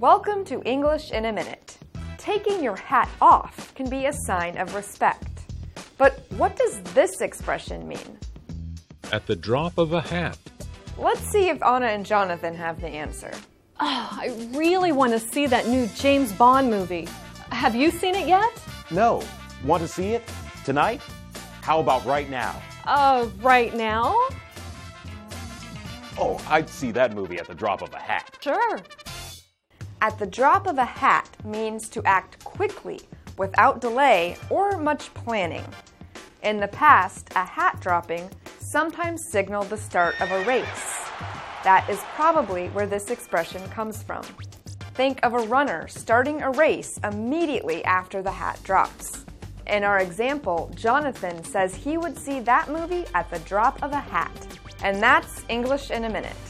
Welcome to English in a Minute. Taking your hat off can be a sign of respect. But what does this expression mean? At the drop of a hat. Let's see if Anna and Jonathan have the answer. Oh, I really want to see that new James Bond movie. Have you seen it yet? No. Want to see it? Tonight? How about right now? Uh, right now? Oh, I'd see that movie at the drop of a hat. Sure. At the drop of a hat means to act quickly, without delay or much planning. In the past, a hat dropping sometimes signaled the start of a race. That is probably where this expression comes from. Think of a runner starting a race immediately after the hat drops. In our example, Jonathan says he would see that movie at the drop of a hat. And that's English in a minute.